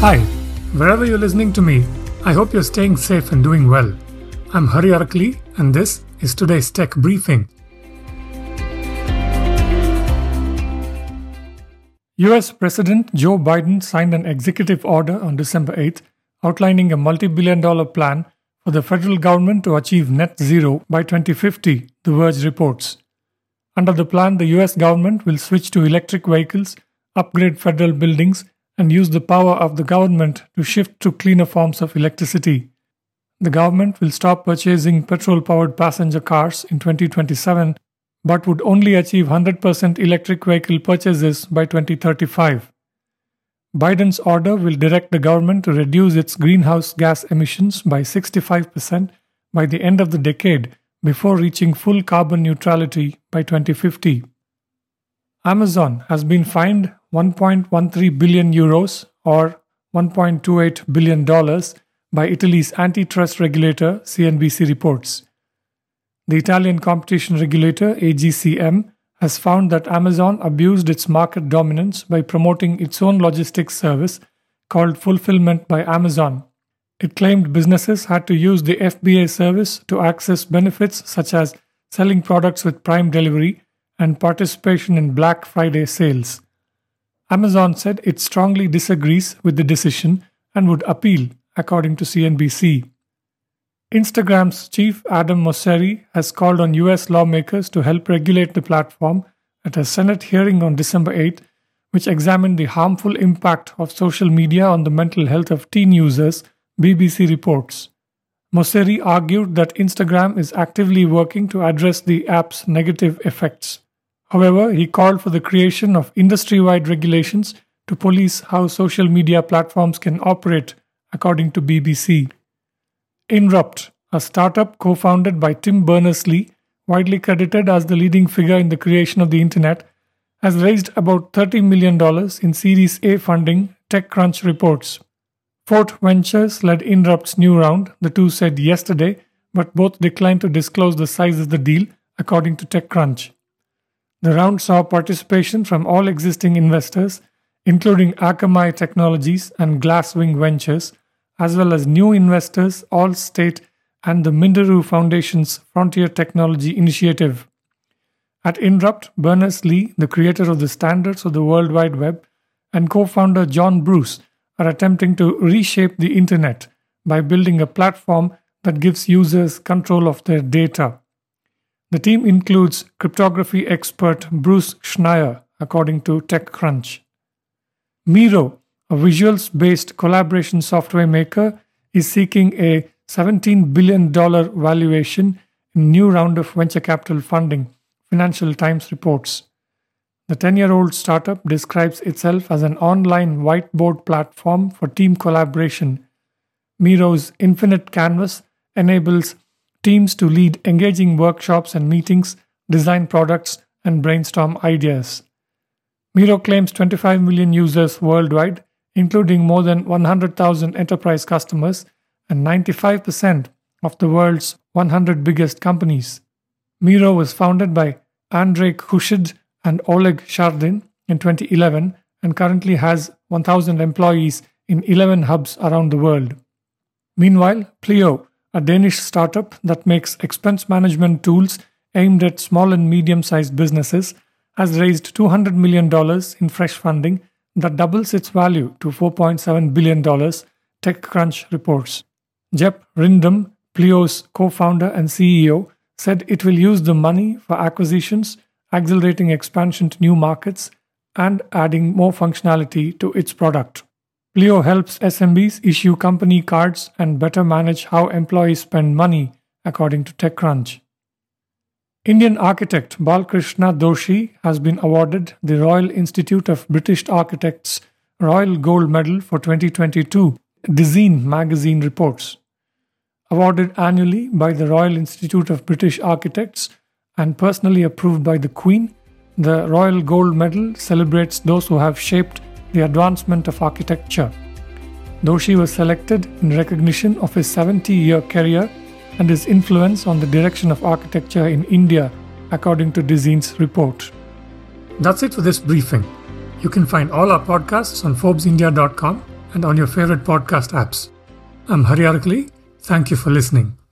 Hi, wherever you're listening to me, I hope you're staying safe and doing well. I'm Hari Arakali, and this is today's Tech Briefing. US President Joe Biden signed an executive order on December 8th outlining a multi billion dollar plan for the federal government to achieve net zero by 2050, The Verge reports. Under the plan, the US government will switch to electric vehicles, upgrade federal buildings, and use the power of the government to shift to cleaner forms of electricity. The government will stop purchasing petrol powered passenger cars in 2027 but would only achieve 100% electric vehicle purchases by 2035. Biden's order will direct the government to reduce its greenhouse gas emissions by 65% by the end of the decade before reaching full carbon neutrality by 2050. Amazon has been fined 1.13 billion euros or 1.28 billion dollars by Italy's antitrust regulator CNBC reports. The Italian competition regulator AGCM has found that Amazon abused its market dominance by promoting its own logistics service called Fulfillment by Amazon. It claimed businesses had to use the FBA service to access benefits such as selling products with Prime delivery and participation in Black Friday sales. Amazon said it strongly disagrees with the decision and would appeal, according to CNBC. Instagram's chief Adam Mosseri has called on US lawmakers to help regulate the platform at a Senate hearing on December 8, which examined the harmful impact of social media on the mental health of teen users, BBC reports. Mosseri argued that Instagram is actively working to address the app's negative effects. However, he called for the creation of industry wide regulations to police how social media platforms can operate, according to BBC. Inrupt, a startup co founded by Tim Berners Lee, widely credited as the leading figure in the creation of the Internet, has raised about $30 million in Series A funding, TechCrunch reports. Forte Ventures led Inrupt's new round, the two said yesterday, but both declined to disclose the size of the deal, according to TechCrunch. The round saw participation from all existing investors, including Akamai Technologies and Glasswing Ventures, as well as new investors, Allstate, and the Minderoo Foundation's Frontier Technology Initiative. At Inrupt, Berners Lee, the creator of the standards of the World Wide Web, and co founder John Bruce are attempting to reshape the Internet by building a platform that gives users control of their data. The team includes cryptography expert Bruce Schneier, according to TechCrunch. Miro, a visuals based collaboration software maker, is seeking a $17 billion valuation in new round of venture capital funding, Financial Times reports. The 10 year old startup describes itself as an online whiteboard platform for team collaboration. Miro's Infinite Canvas enables teams to lead engaging workshops and meetings, design products, and brainstorm ideas. Miro claims 25 million users worldwide including more than 100,000 enterprise customers and 95% of the world's 100 biggest companies. Miro was founded by Andrei Khushid and Oleg Shardin in 2011 and currently has 1,000 employees in 11 hubs around the world. Meanwhile, Pleo, a Danish startup that makes expense management tools aimed at small and medium sized businesses, has raised $200 million in fresh funding that doubles its value to $4.7 billion, TechCrunch reports. Jeppe Rindom, Pleo's co founder and CEO, said it will use the money for acquisitions, accelerating expansion to new markets, and adding more functionality to its product. Pleo helps SMBs issue company cards and better manage how employees spend money, according to TechCrunch. Indian architect Balkrishna Doshi has been awarded the Royal Institute of British Architects Royal Gold Medal for 2022, Dezeen magazine reports. Awarded annually by the Royal Institute of British Architects and personally approved by the Queen, the Royal Gold Medal celebrates those who have shaped the advancement of architecture. Doshi was selected in recognition of his 70 year career and his influence on the direction of architecture in India, according to Dezeen's report. That's it for this briefing. You can find all our podcasts on ForbesIndia.com and on your favorite podcast apps. I'm Hari. Thank you for listening.